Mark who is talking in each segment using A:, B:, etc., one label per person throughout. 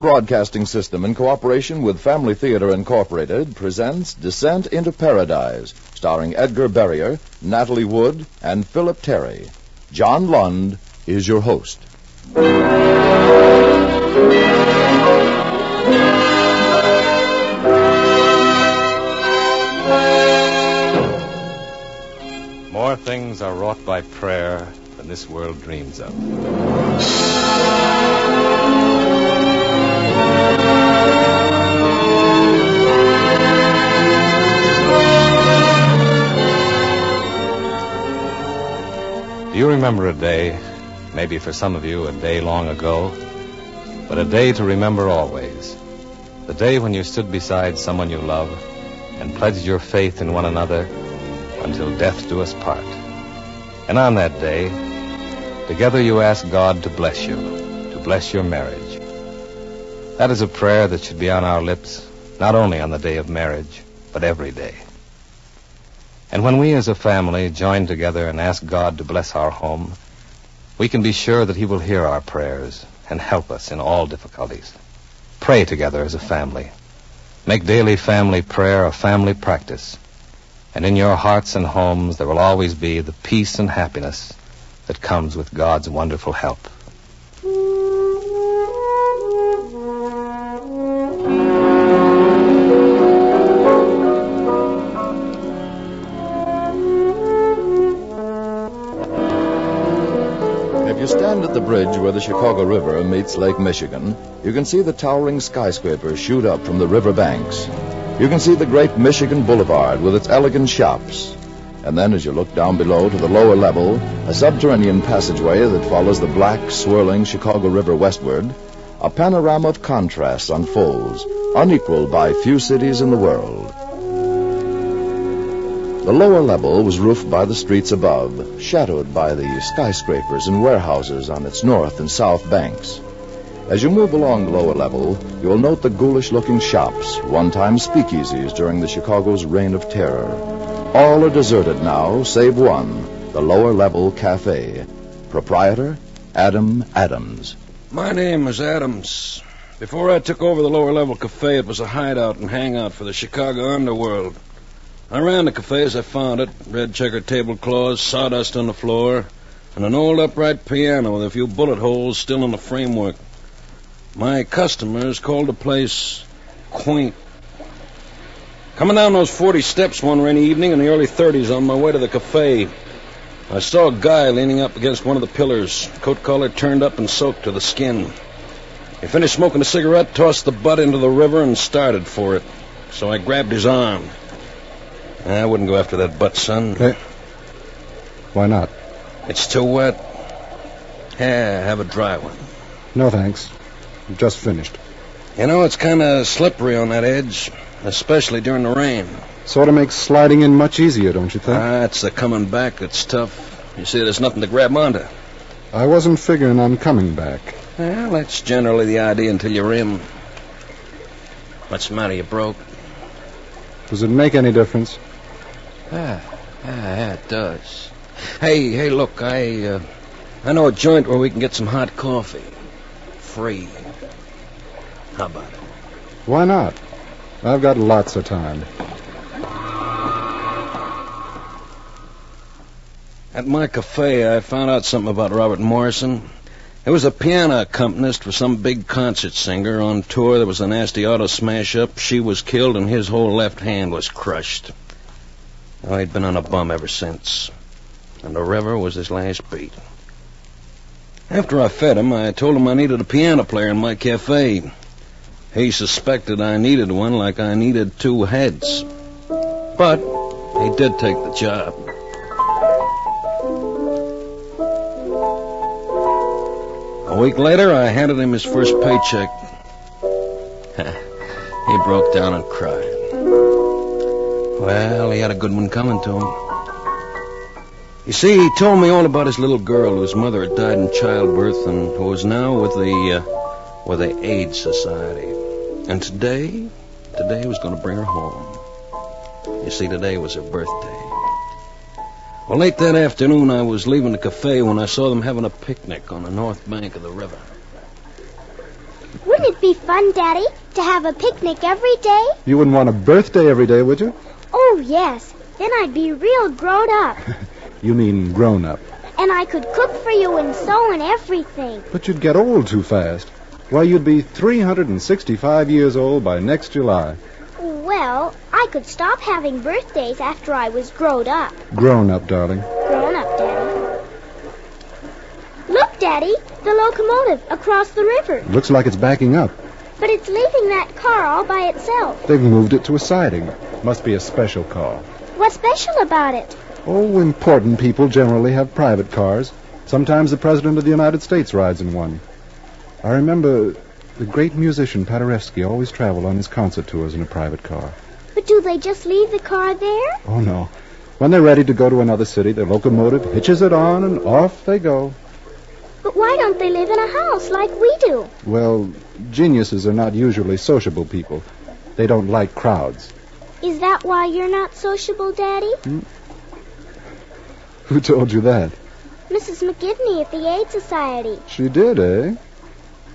A: Broadcasting System, in cooperation with Family Theater Incorporated, presents Descent into Paradise, starring Edgar Barrier, Natalie Wood, and Philip Terry. John Lund is your host.
B: More things are wrought by prayer than this world dreams of. Do you remember a day, maybe for some of you a day long ago, but a day to remember always? The day when you stood beside someone you love and pledged your faith in one another until death do us part. And on that day, together you asked God to bless you, to bless your marriage. That is a prayer that should be on our lips, not only on the day of marriage, but every day. And when we as a family join together and ask God to bless our home, we can be sure that He will hear our prayers and help us in all difficulties. Pray together as a family. Make daily family prayer a family practice. And in your hearts and homes, there will always be the peace and happiness that comes with God's wonderful help.
A: At the bridge where the Chicago River meets Lake Michigan, you can see the towering skyscrapers shoot up from the river banks. You can see the great Michigan Boulevard with its elegant shops. And then as you look down below to the lower level, a subterranean passageway that follows the black, swirling Chicago River westward, a panorama of contrasts unfolds, unequaled by few cities in the world. The lower level was roofed by the streets above, shadowed by the skyscrapers and warehouses on its north and south banks. As you move along the lower level, you will note the ghoulish looking shops, one time speakeasies during the Chicago's reign of terror. All are deserted now, save one, the lower level cafe. Proprietor, Adam Adams.
C: My name is Adams. Before I took over the lower level cafe, it was a hideout and hangout for the Chicago underworld. I ran the cafe as I found it red checkered tablecloths, sawdust on the floor, and an old upright piano with a few bullet holes still in the framework. My customers called the place quaint. Coming down those 40 steps one rainy evening in the early 30s on my way to the cafe, I saw a guy leaning up against one of the pillars, coat collar turned up and soaked to the skin. He finished smoking a cigarette, tossed the butt into the river, and started for it. So I grabbed his arm. I wouldn't go after that butt, son.
D: Okay. Why not?
C: It's too wet. Yeah, have a dry one.
D: No thanks. Just finished.
C: You know, it's kind of slippery on that edge, especially during the rain.
D: Sort of makes sliding in much easier, don't you think?
C: Ah, it's the coming back that's tough. You see, there's nothing to grab onto.
D: I wasn't figuring on coming back.
C: Well, that's generally the idea until you rim. What's the matter? You broke?
D: Does it make any difference?
C: Ah, ah, yeah, it does. Hey, hey, look, I, uh, I know a joint where we can get some hot coffee. Free. How about it?
D: Why not? I've got lots of time.
C: At my cafe, I found out something about Robert Morrison. He was a piano accompanist for some big concert singer on tour. There was a nasty auto smash up. She was killed, and his whole left hand was crushed. Oh, he'd been on a bum ever since. And the river was his last beat. After I fed him, I told him I needed a piano player in my cafe. He suspected I needed one like I needed two heads. But he did take the job. A week later, I handed him his first paycheck. he broke down and cried. Well, he had a good one coming to him. You see, he told me all about his little girl whose mother had died in childbirth and who was now with the uh, with the AIDS Society. And today, today was going to bring her home. You see, today was her birthday. Well, late that afternoon, I was leaving the cafe when I saw them having a picnic on the north bank of the river.
E: Wouldn't it'd be fun, Daddy, to have a picnic every day?
D: You wouldn't want a birthday every day, would you?
E: Oh, yes. Then I'd be real grown up.
D: You mean grown up.
E: And I could cook for you and sew and everything.
D: But you'd get old too fast. Why, you'd be 365 years old by next July.
E: Well, I could stop having birthdays after I was growed up.
D: Grown up, darling.
E: Grown up, Daddy. Look, Daddy, the locomotive across the river.
D: Looks like it's backing up.
E: But it's leaving that car all by itself.
D: They've moved it to a siding. Must be a special car.
E: What's special about it?
D: Oh, important people generally have private cars. Sometimes the President of the United States rides in one. I remember the great musician Paderewski always traveled on his concert tours in a private car.
E: But do they just leave the car there?
D: Oh, no. When they're ready to go to another city, their locomotive hitches it on and off they go.
E: But why don't they live in a house like we do?
D: Well, geniuses are not usually sociable people. They don't like crowds.
E: Is that why you're not sociable, Daddy?
D: Who told you that?
E: Mrs. McGivney at the Aid Society.
D: She did, eh?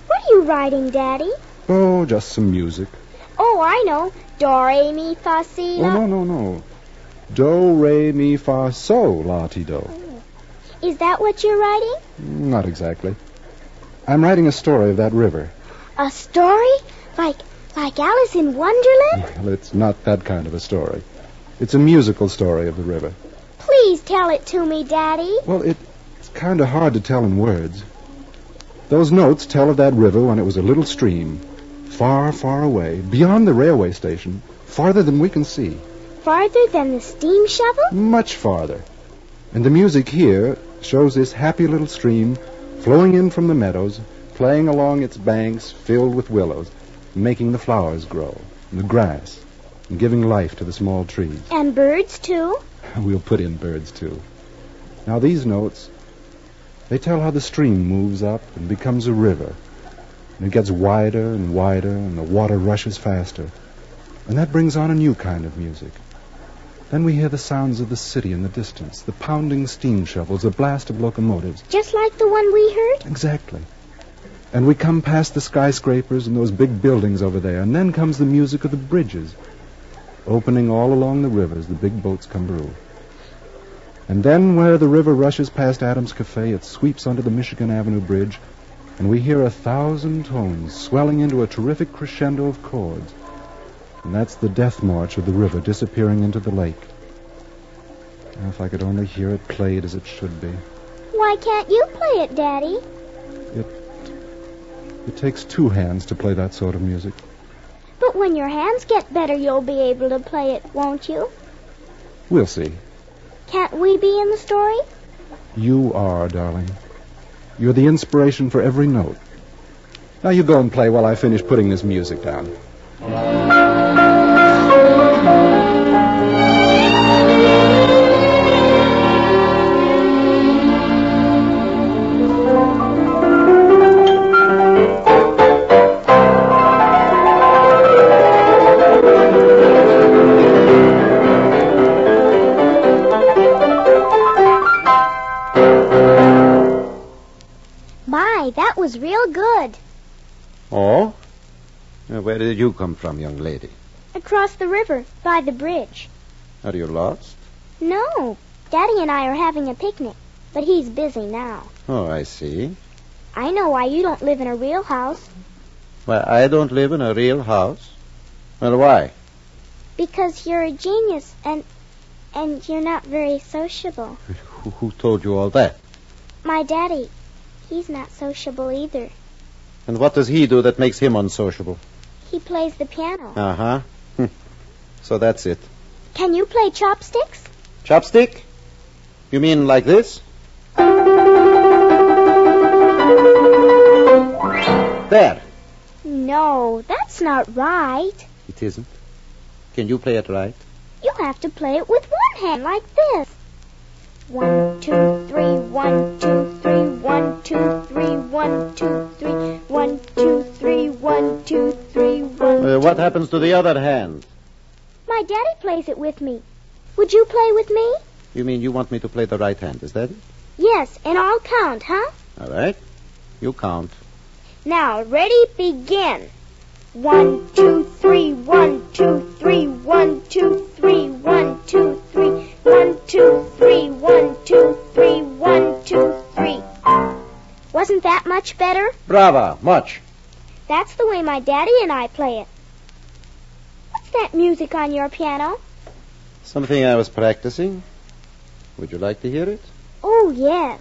E: What are you writing, Daddy?
D: Oh, just some music.
E: Oh, I know. Do, re, mi, fa, si,
D: Oh, no, no, no. Do, re, mi, fa, sol, la, ti, do.
E: Is that what you're writing?
D: Not exactly. I'm writing a story of that river.
E: A story? Like, like Alice in Wonderland?
D: Well, it's not that kind of a story. It's a musical story of the river.
E: Please tell it to me, Daddy.
D: Well, it, it's kind of hard to tell in words. Those notes tell of that river when it was a little stream, far, far away, beyond the railway station, farther than we can see,
E: Farther than the steam shovel?
D: much farther. And the music here shows this happy little stream flowing in from the meadows, playing along its banks filled with willows, making the flowers grow, and the grass, and giving life to the small trees.
E: And birds, too?
D: We'll put in birds, too. Now, these notes, they tell how the stream moves up and becomes a river. And it gets wider and wider, and the water rushes faster. And that brings on a new kind of music. Then we hear the sounds of the city in the distance, the pounding steam shovels, the blast of locomotives.
E: Just like the one we heard?
D: Exactly. And we come past the skyscrapers and those big buildings over there, and then comes the music of the bridges, opening all along the river as the big boats come through. And then where the river rushes past Adams Cafe, it sweeps under the Michigan Avenue Bridge, and we hear a thousand tones swelling into a terrific crescendo of chords. And that's the death march of the river disappearing into the lake. If I could only hear it played as it should be.
E: Why can't you play it, Daddy?
D: It takes two hands to play that sort of music.
E: But when your hands get better, you'll be able to play it, won't you?
D: We'll see.
E: Can't we be in the story?
D: You are, darling. You're the inspiration for every note. Now you go and play while I finish putting this music down.
F: Come from, young lady?
E: Across the river, by the bridge.
F: Are you lost?
E: No, Daddy and I are having a picnic, but he's busy now.
F: Oh, I see.
E: I know why you don't live in a real house.
F: Well, I don't live in a real house. Well, why?
E: Because you're a genius and and you're not very sociable.
F: Who, who told you all that?
E: My daddy, he's not sociable either.
F: And what does he do that makes him unsociable?
E: He plays the piano.
F: Uh huh. so that's it.
E: Can you play chopsticks?
F: Chopstick? You mean like this? There.
E: No, that's not right.
F: It isn't. Can you play it right?
E: You'll have to play it with one hand like this. One, two, three, one, two, three, one, two, three, one, two, three, one, two, three, one, two, three, one.
F: Uh, what happens to the other hand?
E: My daddy plays it with me. Would you play with me?
F: You mean you want me to play the right hand, is that it?
E: Yes, and I'll count, huh?
F: All right. You count.
E: Now, ready, begin. One, two, three, one, two, three, one, two, three, one, two, three, one, two, three, one, two, three, one, two, three. Wasn't that much better?
F: Brava, much.
E: That's the way my daddy and I play it. What's that music on your piano?
F: Something I was practicing. Would you like to hear it?
E: Oh, yes.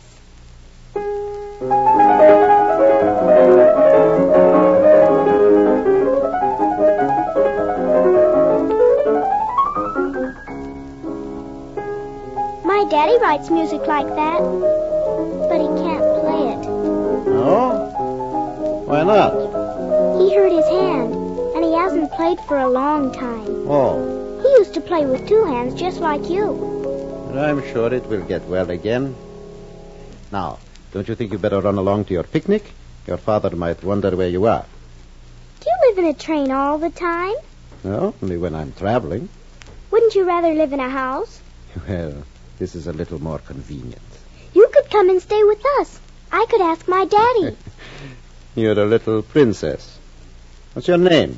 E: Daddy writes music like that, but he can't play it.
F: No? Why not?
E: He hurt his hand, and he hasn't played for a long time.
F: Oh,
E: He used to play with two hands just like you.
F: I'm sure it will get well again. Now, don't you think you better run along to your picnic? Your father might wonder where you are.
E: Do you live in a train all the time?
F: No, only when I'm traveling.
E: Wouldn't you rather live in a house?
F: Well, this is a little more convenient.
E: You could come and stay with us. I could ask my daddy.
F: You're a little princess. What's your name?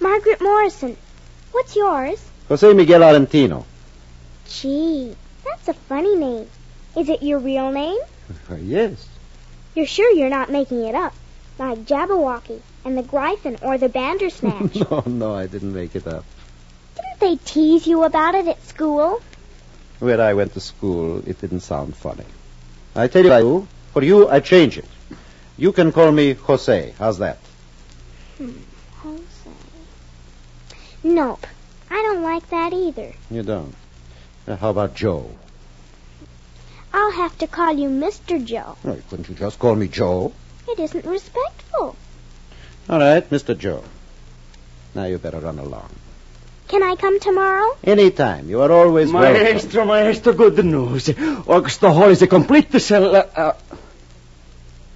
E: Margaret Morrison. What's yours?
F: Jose Miguel Argentino.
E: Gee, that's a funny name. Is it your real name?
F: Uh, yes.
E: You're sure you're not making it up? Like Jabberwocky and the Gryphon or the Bandersnatch.
F: no, no, I didn't make it up.
E: Didn't they tease you about it at school?
F: Where I went to school, it didn't sound funny. I tell you, for you, I change it. You can call me Jose. How's that?
E: Jose. Nope. I don't like that either.
F: You don't. Uh, how about Joe?
E: I'll have to call you Mr. Joe.
F: Well, couldn't you just call me Joe?
E: It isn't respectful.
F: All right, Mr. Joe. Now you better run along.
E: Can I come tomorrow?
F: Anytime. You are always welcome.
G: Maestro, maestro, good news. Orchestra Hall is a complete cell. Uh, uh,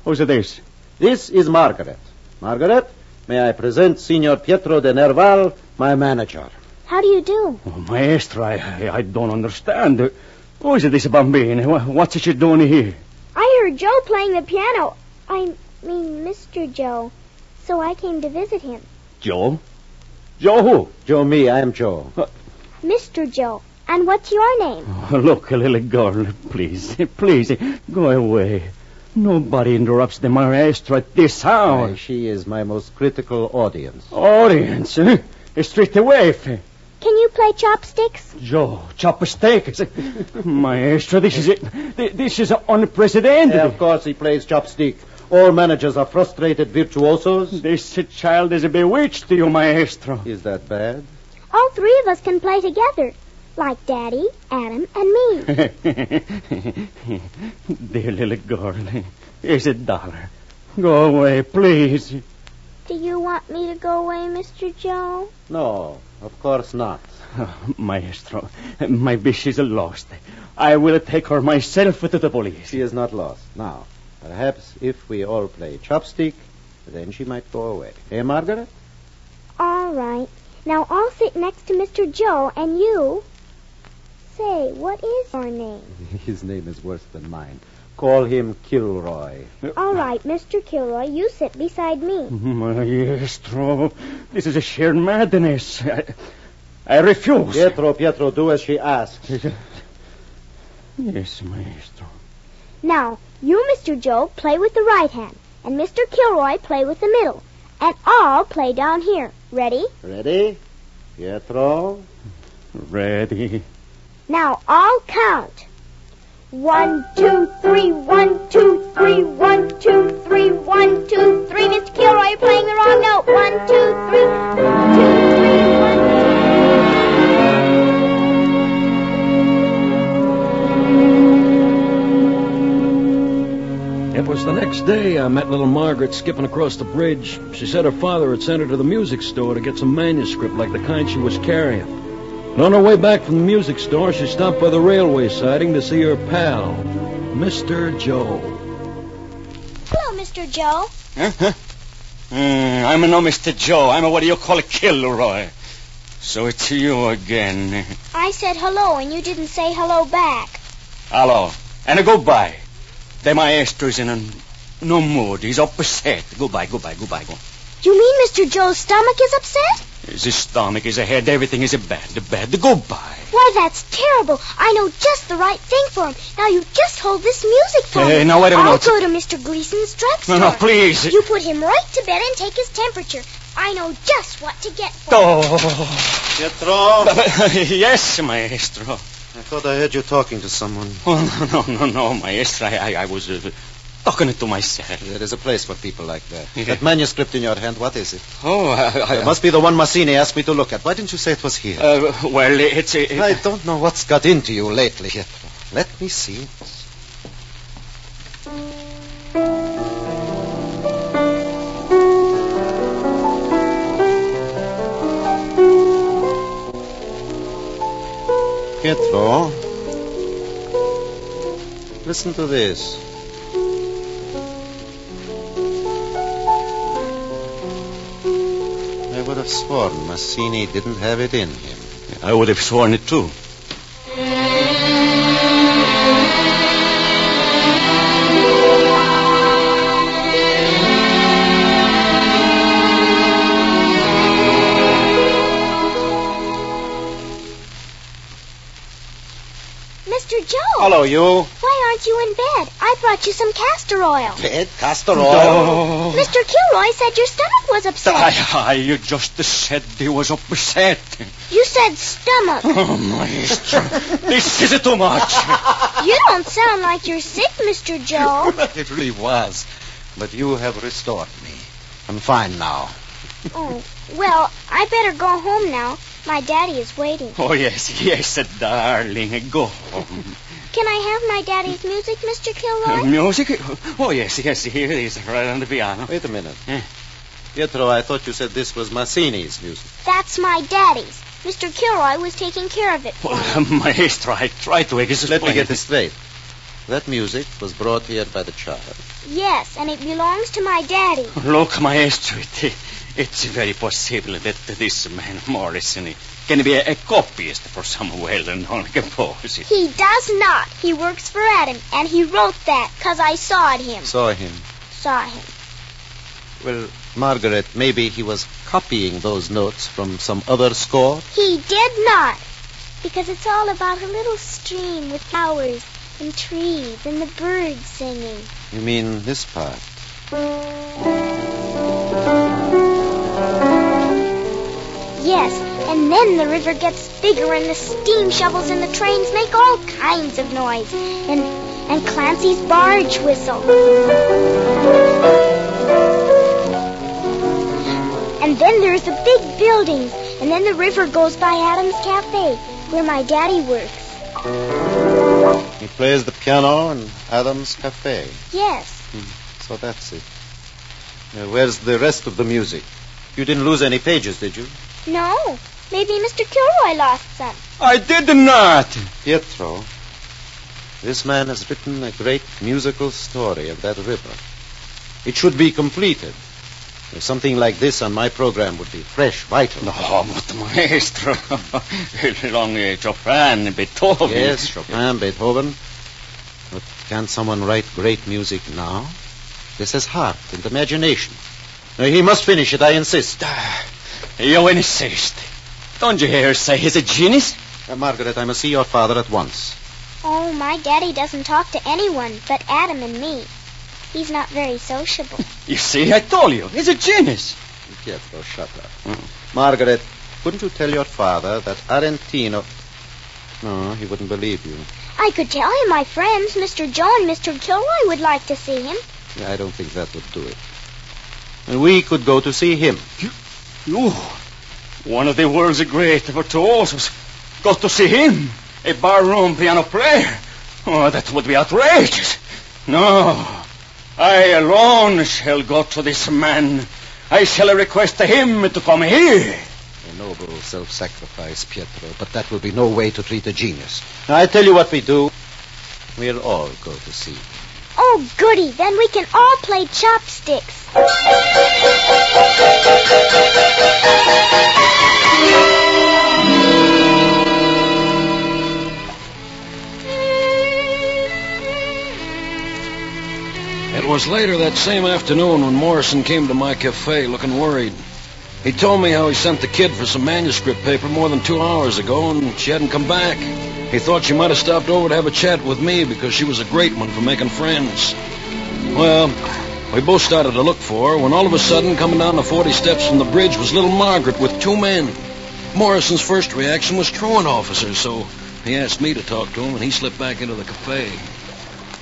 G: who's this?
F: This is Margaret. Margaret, may I present Signor Pietro de Nerval, my manager.
E: How do you do?
G: Oh, maestro, I, I, I don't understand. Who is this bambino? Wha- What's she doing here?
E: I heard Joe playing the piano. I mean, Mr. Joe. So I came to visit him.
G: Joe? Joe who?
F: Joe, me, I am Joe.
E: Uh, Mr. Joe. And what's your name?
G: Oh, look, little girl, please, please, go away. Nobody interrupts the maestro at this hour.
F: Why, she is my most critical audience.
G: Audience, eh? eh straight away. Eh?
E: Can you play chopsticks?
G: Joe, chop a steak. Maestro, this is it. This is unprecedented.
F: Yeah, of course, he plays chopstick. All managers are frustrated virtuosos.
G: This child is bewitched, you maestro.
F: Is that bad?
E: All three of us can play together. Like Daddy, Adam, and me.
G: Dear little girl, here's a dollar. Go away, please.
E: Do you want me to go away, Mr. Joe?
F: No, of course not.
G: Oh, maestro, my wish is lost. I will take her myself to the police.
F: She is not lost. Now, perhaps if we all play chopstick, then she might go away. Eh, Margaret?
E: All right. Now I'll sit next to Mr. Joe, and you. Say, what is your name?
F: His name is worse than mine. Call him Kilroy.
E: All right, Mr. Kilroy, you sit beside me.
G: Maestro, this is a sheer madness. I, I refuse.
F: Pietro, Pietro, do as she asks.
G: Yes, maestro.
E: Now, you, Mr. Joe, play with the right hand, and Mr. Kilroy play with the middle, and I'll play down here. Ready?
F: Ready? Pietro?
G: Ready.
E: Now I'll count. One, two, three, one, two, three, one, two, three, one, two, three. Mr. Kilroy, you're playing the wrong note. One, two, three, one, two, three, one.
C: It was the next day I met little Margaret skipping across the bridge. She said her father had sent her to the music store to get some manuscript like the kind she was carrying. And on her way back from the music store, she stopped by the railway siding to see her pal, Mr. Joe.
E: Hello, Mr. Joe.
G: Huh? Uh, I'm a no Mr. Joe. I'm a what do you call a Kilroy. So it's you again.
E: I said hello, and you didn't say hello back.
G: Hello. And a goodbye. The maestro's in a No mood. He's upset. Goodbye, goodbye, goodbye. Go.
E: You mean Mr. Joe's stomach is upset?
G: His stomach, his head, everything is a bad. The bad. The goodbye.
E: Why, that's terrible. I know just the right thing for him. Now you just hold this music for
G: Hey,
E: me.
G: now, wait a
E: I'll go to Mr. Gleason's drugstore.
G: No, no, please.
E: You put him right to bed and take his temperature. I know just what to get for him.
G: Oh.
F: Pietro!
G: yes, maestro.
F: I thought I heard you talking to someone.
G: Oh, no, no, no, no, maestro. I, I, I was uh, talking to myself.
F: There is a place for people like that.
G: Yeah.
F: That manuscript in your hand, what is it?
G: Oh, I, I,
F: It must be the one Massini asked me to look at. Why didn't you say it was here?
G: Uh, well, it's.
F: I don't know what's got into you lately, Let me see. Pietro, listen to this. I would have sworn Massini didn't have it in him.
G: I would have sworn it too.
F: You.
E: Why aren't you in bed? I brought you some castor oil.
F: Bed, castor oil.
G: Oh.
E: Mr. Kilroy said your stomach was upset.
G: I, I, you just said he was upset.
E: You said stomach.
G: Oh, maestro. this is too much.
E: You don't sound like you're sick, Mr. Joe.
F: it really was. But you have restored me. I'm fine now.
E: Oh, well, I better go home now. My daddy is waiting.
G: Oh, yes, yes, darling. Go home.
E: Can I have my daddy's music, Mr.
G: Uh,
E: Kilroy?
G: music? Oh, yes, yes, here it is, right on the piano.
F: Wait a minute.
G: Eh.
F: Pietro, I thought you said this was Massini's music.
E: That's my daddy's. Mr. Kilroy was taking care of it for me.
G: Oh, maestro, I tried to explain.
F: Let me get this straight. That music was brought here by the child.
E: Yes, and it belongs to my daddy.
G: Look, maestro, it, it's very possible that this man Morrison can be a, a copyist for some well-known composer.
E: He does not. He works for Adam, and he wrote that because I sawed him.
F: Saw him.
E: Saw him.
F: Well, Margaret, maybe he was copying those notes from some other score.
E: He did not. Because it's all about a little stream with flowers and trees and the birds singing.
F: You mean this part?
E: Yes, and then the river gets bigger and the steam shovels and the trains make all kinds of noise. And and Clancy's barge whistle. And then there's the big buildings, and then the river goes by Adam's Cafe, where my daddy works.
F: He plays the piano in Adam's Cafe.
E: Yes. Hmm.
F: So that's it. Now, where's the rest of the music? You didn't lose any pages, did you?
E: No. Maybe Mr. Kilroy lost some.
G: I did not.
F: Pietro, this man has written a great musical story of that river. It should be completed. If Something like this on my program would be fresh, vital.
G: No, but maestro, long uh, Chopin, Beethoven.
F: Yes, Chopin, Beethoven. But can't someone write great music now? This has heart and imagination. Now, he must finish it, I insist.
G: You insist. Don't you hear her say he's a genius?
F: Uh, Margaret, I must see your father at once.
E: Oh, my daddy doesn't talk to anyone but Adam and me. He's not very sociable.
G: You see, I told you, he's a genius.
F: Pietro, shut up. Margaret, couldn't you tell your father that Argentino... No, he wouldn't believe you.
E: I could tell him my friends, Mr. Joe and Mr. Kilroy, would like to see him.
F: I don't think that would do it. And we could go to see him.
G: You, one of the world's great virtuosos, got to see him, a barroom piano player. Oh, that would be outrageous. No, I alone shall go to this man. I shall request him to come here.
F: A noble self-sacrifice, Pietro, but that will be no way to treat a genius. Now, I tell you what we do. We'll all go to see.
E: Oh, goody. Then we can all play chopsticks.
B: It
C: was later that same afternoon when Morrison came to my cafe looking worried. He told me how he sent the kid for some manuscript paper more than two hours ago and she hadn't come back. He thought she might have stopped over to have a chat with me because she was a great one for making friends. Well, we both started to look for her when all of a sudden, coming down the 40 steps from the bridge was little Margaret with two men. Morrison's first reaction was truant officers, so he asked me to talk to him and he slipped back into the cafe.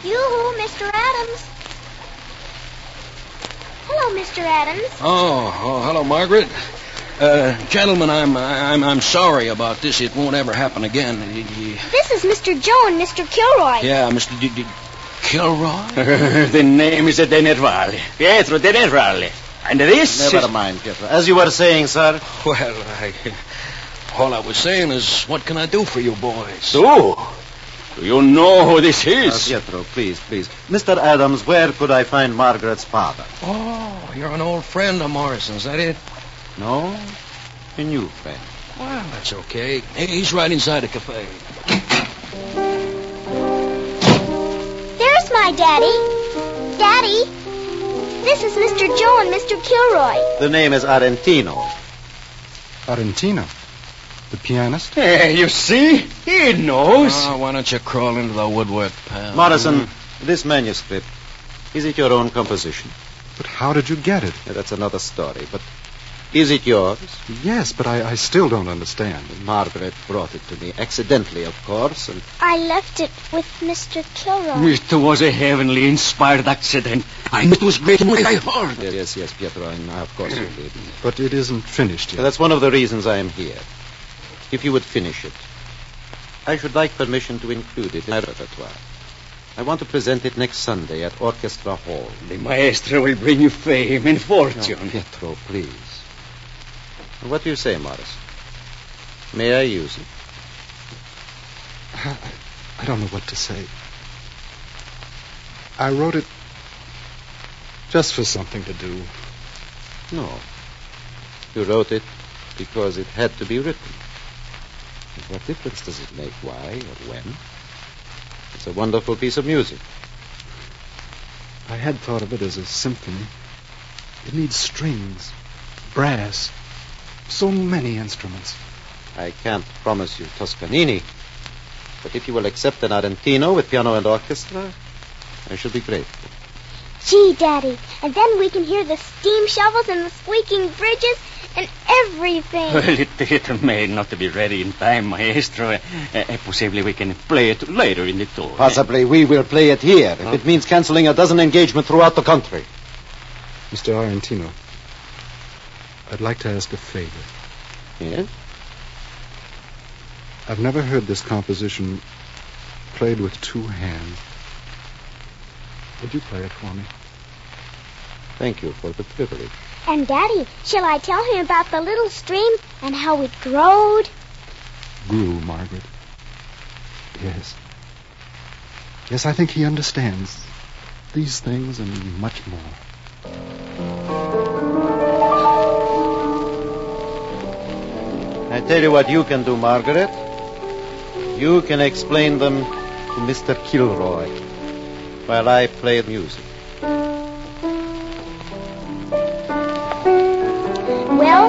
E: Yoo-hoo, Mr. Adams. Hello, Mr. Adams.
C: Oh, oh, hello, Margaret. Uh, gentlemen, I'm, I'm, I'm sorry about this. It won't ever happen again.
E: This is Mr. Joe and Mr. Kilroy.
C: Yeah, Mr. D- D- Kilroy?
G: the name is De Nervale. Pietro De Nervale. And this
F: Never
G: is...
F: mind, Pietro. As you were saying, sir.
C: Well, I, all I was saying is, what can I do for you boys?
G: So, do you know who this
F: Uh,
G: is?
F: Pietro, please, please. Mr. Adams, where could I find Margaret's father?
C: Oh, you're an old friend of Morrison's, that it?
F: No? A new friend.
C: Well, that's okay. He's right inside the cafe.
E: There's my daddy. Daddy, this is Mr. Joe and Mr. Kilroy.
F: The name is Arentino.
D: Argentino, the pianist.
G: Hey, you see? He knows.
C: Oh, why don't you crawl into the woodwork, pal?
F: Morrison, this manuscript, is it your own composition?
D: But how did you get it?
F: Yeah, that's another story, but is it yours?
D: Yes, but I, I still don't understand.
F: Margaret brought it to me, accidentally, of course, and
E: I left it with Mr. Kilroy.
G: It was a heavenly inspired accident. And it was great in what I heard.
F: yes, yes, yes, Pietro, and of course you mm. did.
D: But it isn't finished yet.
F: That's one of the reasons I am here. If you would finish it, I should like permission to include it in my repertoire. I want to present it next Sunday at Orchestra Hall.
G: The maestro will bring you fame and
F: No,
G: fortune.
F: Pietro, please. What do you say, Morris? May I use it?
D: I don't know what to say. I wrote it just for something to do.
F: No. You wrote it because it had to be written. And what difference does it make why or when? It's a wonderful piece of music.
D: I had thought of it as a symphony. It needs strings, brass, so many instruments.
F: I can't promise you Toscanini, but if you will accept an Argentino with piano and orchestra, I shall be grateful.
E: Gee, Daddy, and then we can hear the steam shovels and the squeaking bridges and everything.
G: Well, it, it may not be ready in time, maestro. Uh, uh, possibly we can play it later in the tour.
F: Possibly we will play it here, if it means canceling a dozen engagements throughout the country.
D: Mr. Argentino, I'd like to ask a favor.
F: Yes?
D: I've never heard this composition played with two hands. Would you play it for me?
F: Thank you for the privilege.
E: And Daddy, shall I tell him about the little stream and how it growed?
D: Grew, Margaret. Yes. Yes, I think he understands these things and much more.
F: Tell you what you can do, Margaret. You can explain them to Mr. Kilroy while I play music.
E: Well,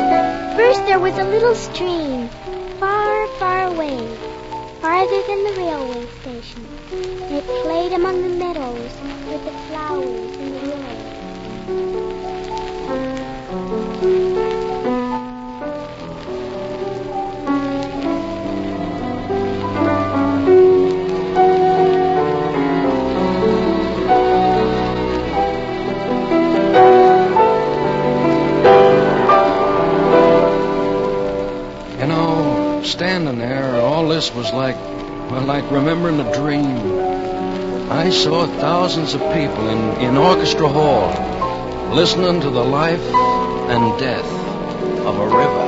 E: first there was a little stream, far, far away, farther than the railway station. It played among the meadows with the flowers and the willows.
C: This was like, well, like remembering a dream. I saw thousands of people in, in Orchestra Hall listening to the life and death of a river.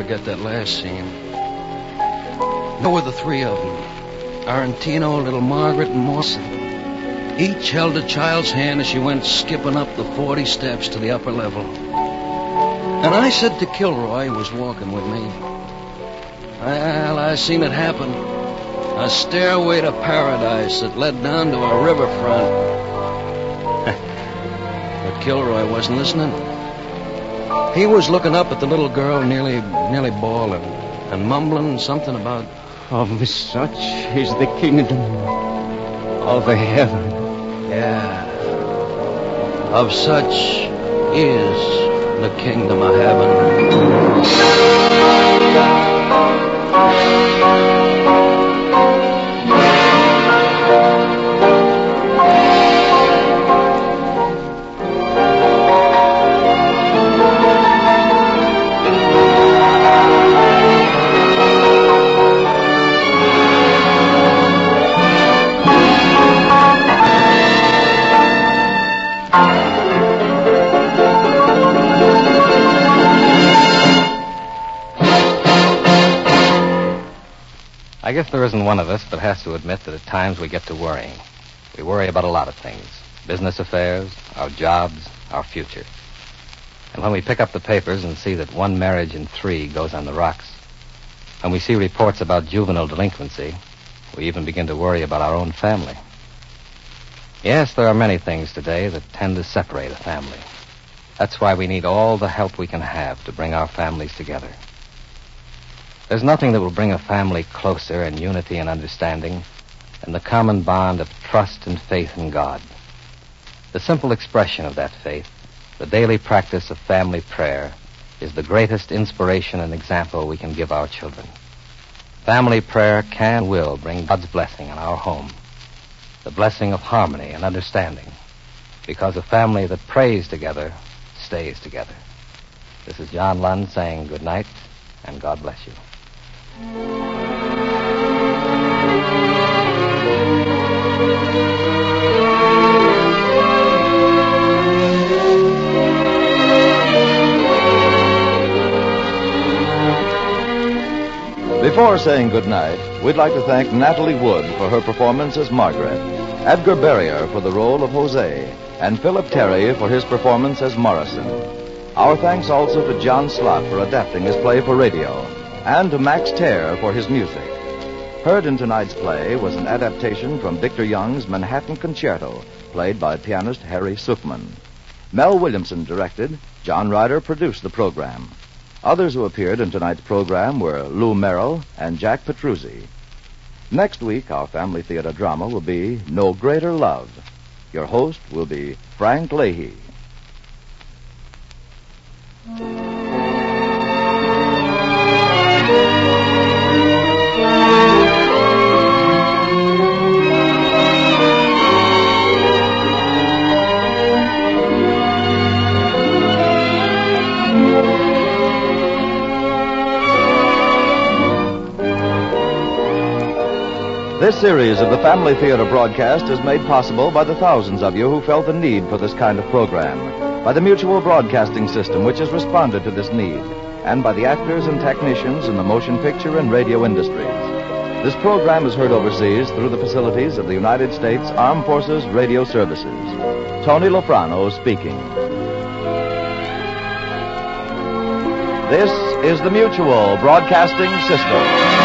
C: Forget that last scene. There were the three of them. Argentino, little Margaret, and Morrison. Each held a child's hand as she went skipping up the 40 steps to the upper level. And I said to Kilroy, who was walking with me, Well, I seen it happen. A stairway to paradise that led down to a riverfront. but Kilroy wasn't listening. He was looking up at the little girl, nearly, nearly bawling, and mumbling something about
G: Of such is the kingdom of heaven.
C: Yeah. Of such is the kingdom of heaven.
B: I guess there isn't one of us but has to admit that at times we get to worrying. We worry about a lot of things business affairs, our jobs, our future. And when we pick up the papers and see that one marriage in three goes on the rocks, when we see reports about juvenile delinquency, we even begin to worry about our own family. Yes, there are many things today that tend to separate a family. That's why we need all the help we can have to bring our families together. There's nothing that will bring a family closer in unity and understanding than the common bond of trust and faith in God. The simple expression of that faith, the daily practice of family prayer, is the greatest inspiration and example we can give our children. Family prayer can will bring God's blessing on our home, the blessing of harmony and understanding, because a family that prays together stays together. This is John Lund saying good night and God bless you.
A: Before saying goodnight, we'd like to thank Natalie Wood for her performance as Margaret, Edgar Barrier for the role of Jose, and Philip Terry for his performance as Morrison. Our thanks also to John Slott for adapting his play for radio, and to Max Terr for his music. Heard in tonight's play was an adaptation from Victor Young's Manhattan Concerto, played by pianist Harry Sukman. Mel Williamson directed, John Ryder produced the program. Others who appeared in tonight's program were Lou Merrill and Jack Petruzzi. Next week, our family theater drama will be No Greater Love. Your host will be Frank Leahy. This series of the Family Theater broadcast is made possible by the thousands of you who felt the need for this kind of program, by the Mutual Broadcasting System, which has responded to this need, and by the actors and technicians in the motion picture and radio industries. This program is heard overseas through the facilities of the United States Armed Forces Radio Services. Tony Lofrano speaking. This is the Mutual Broadcasting System.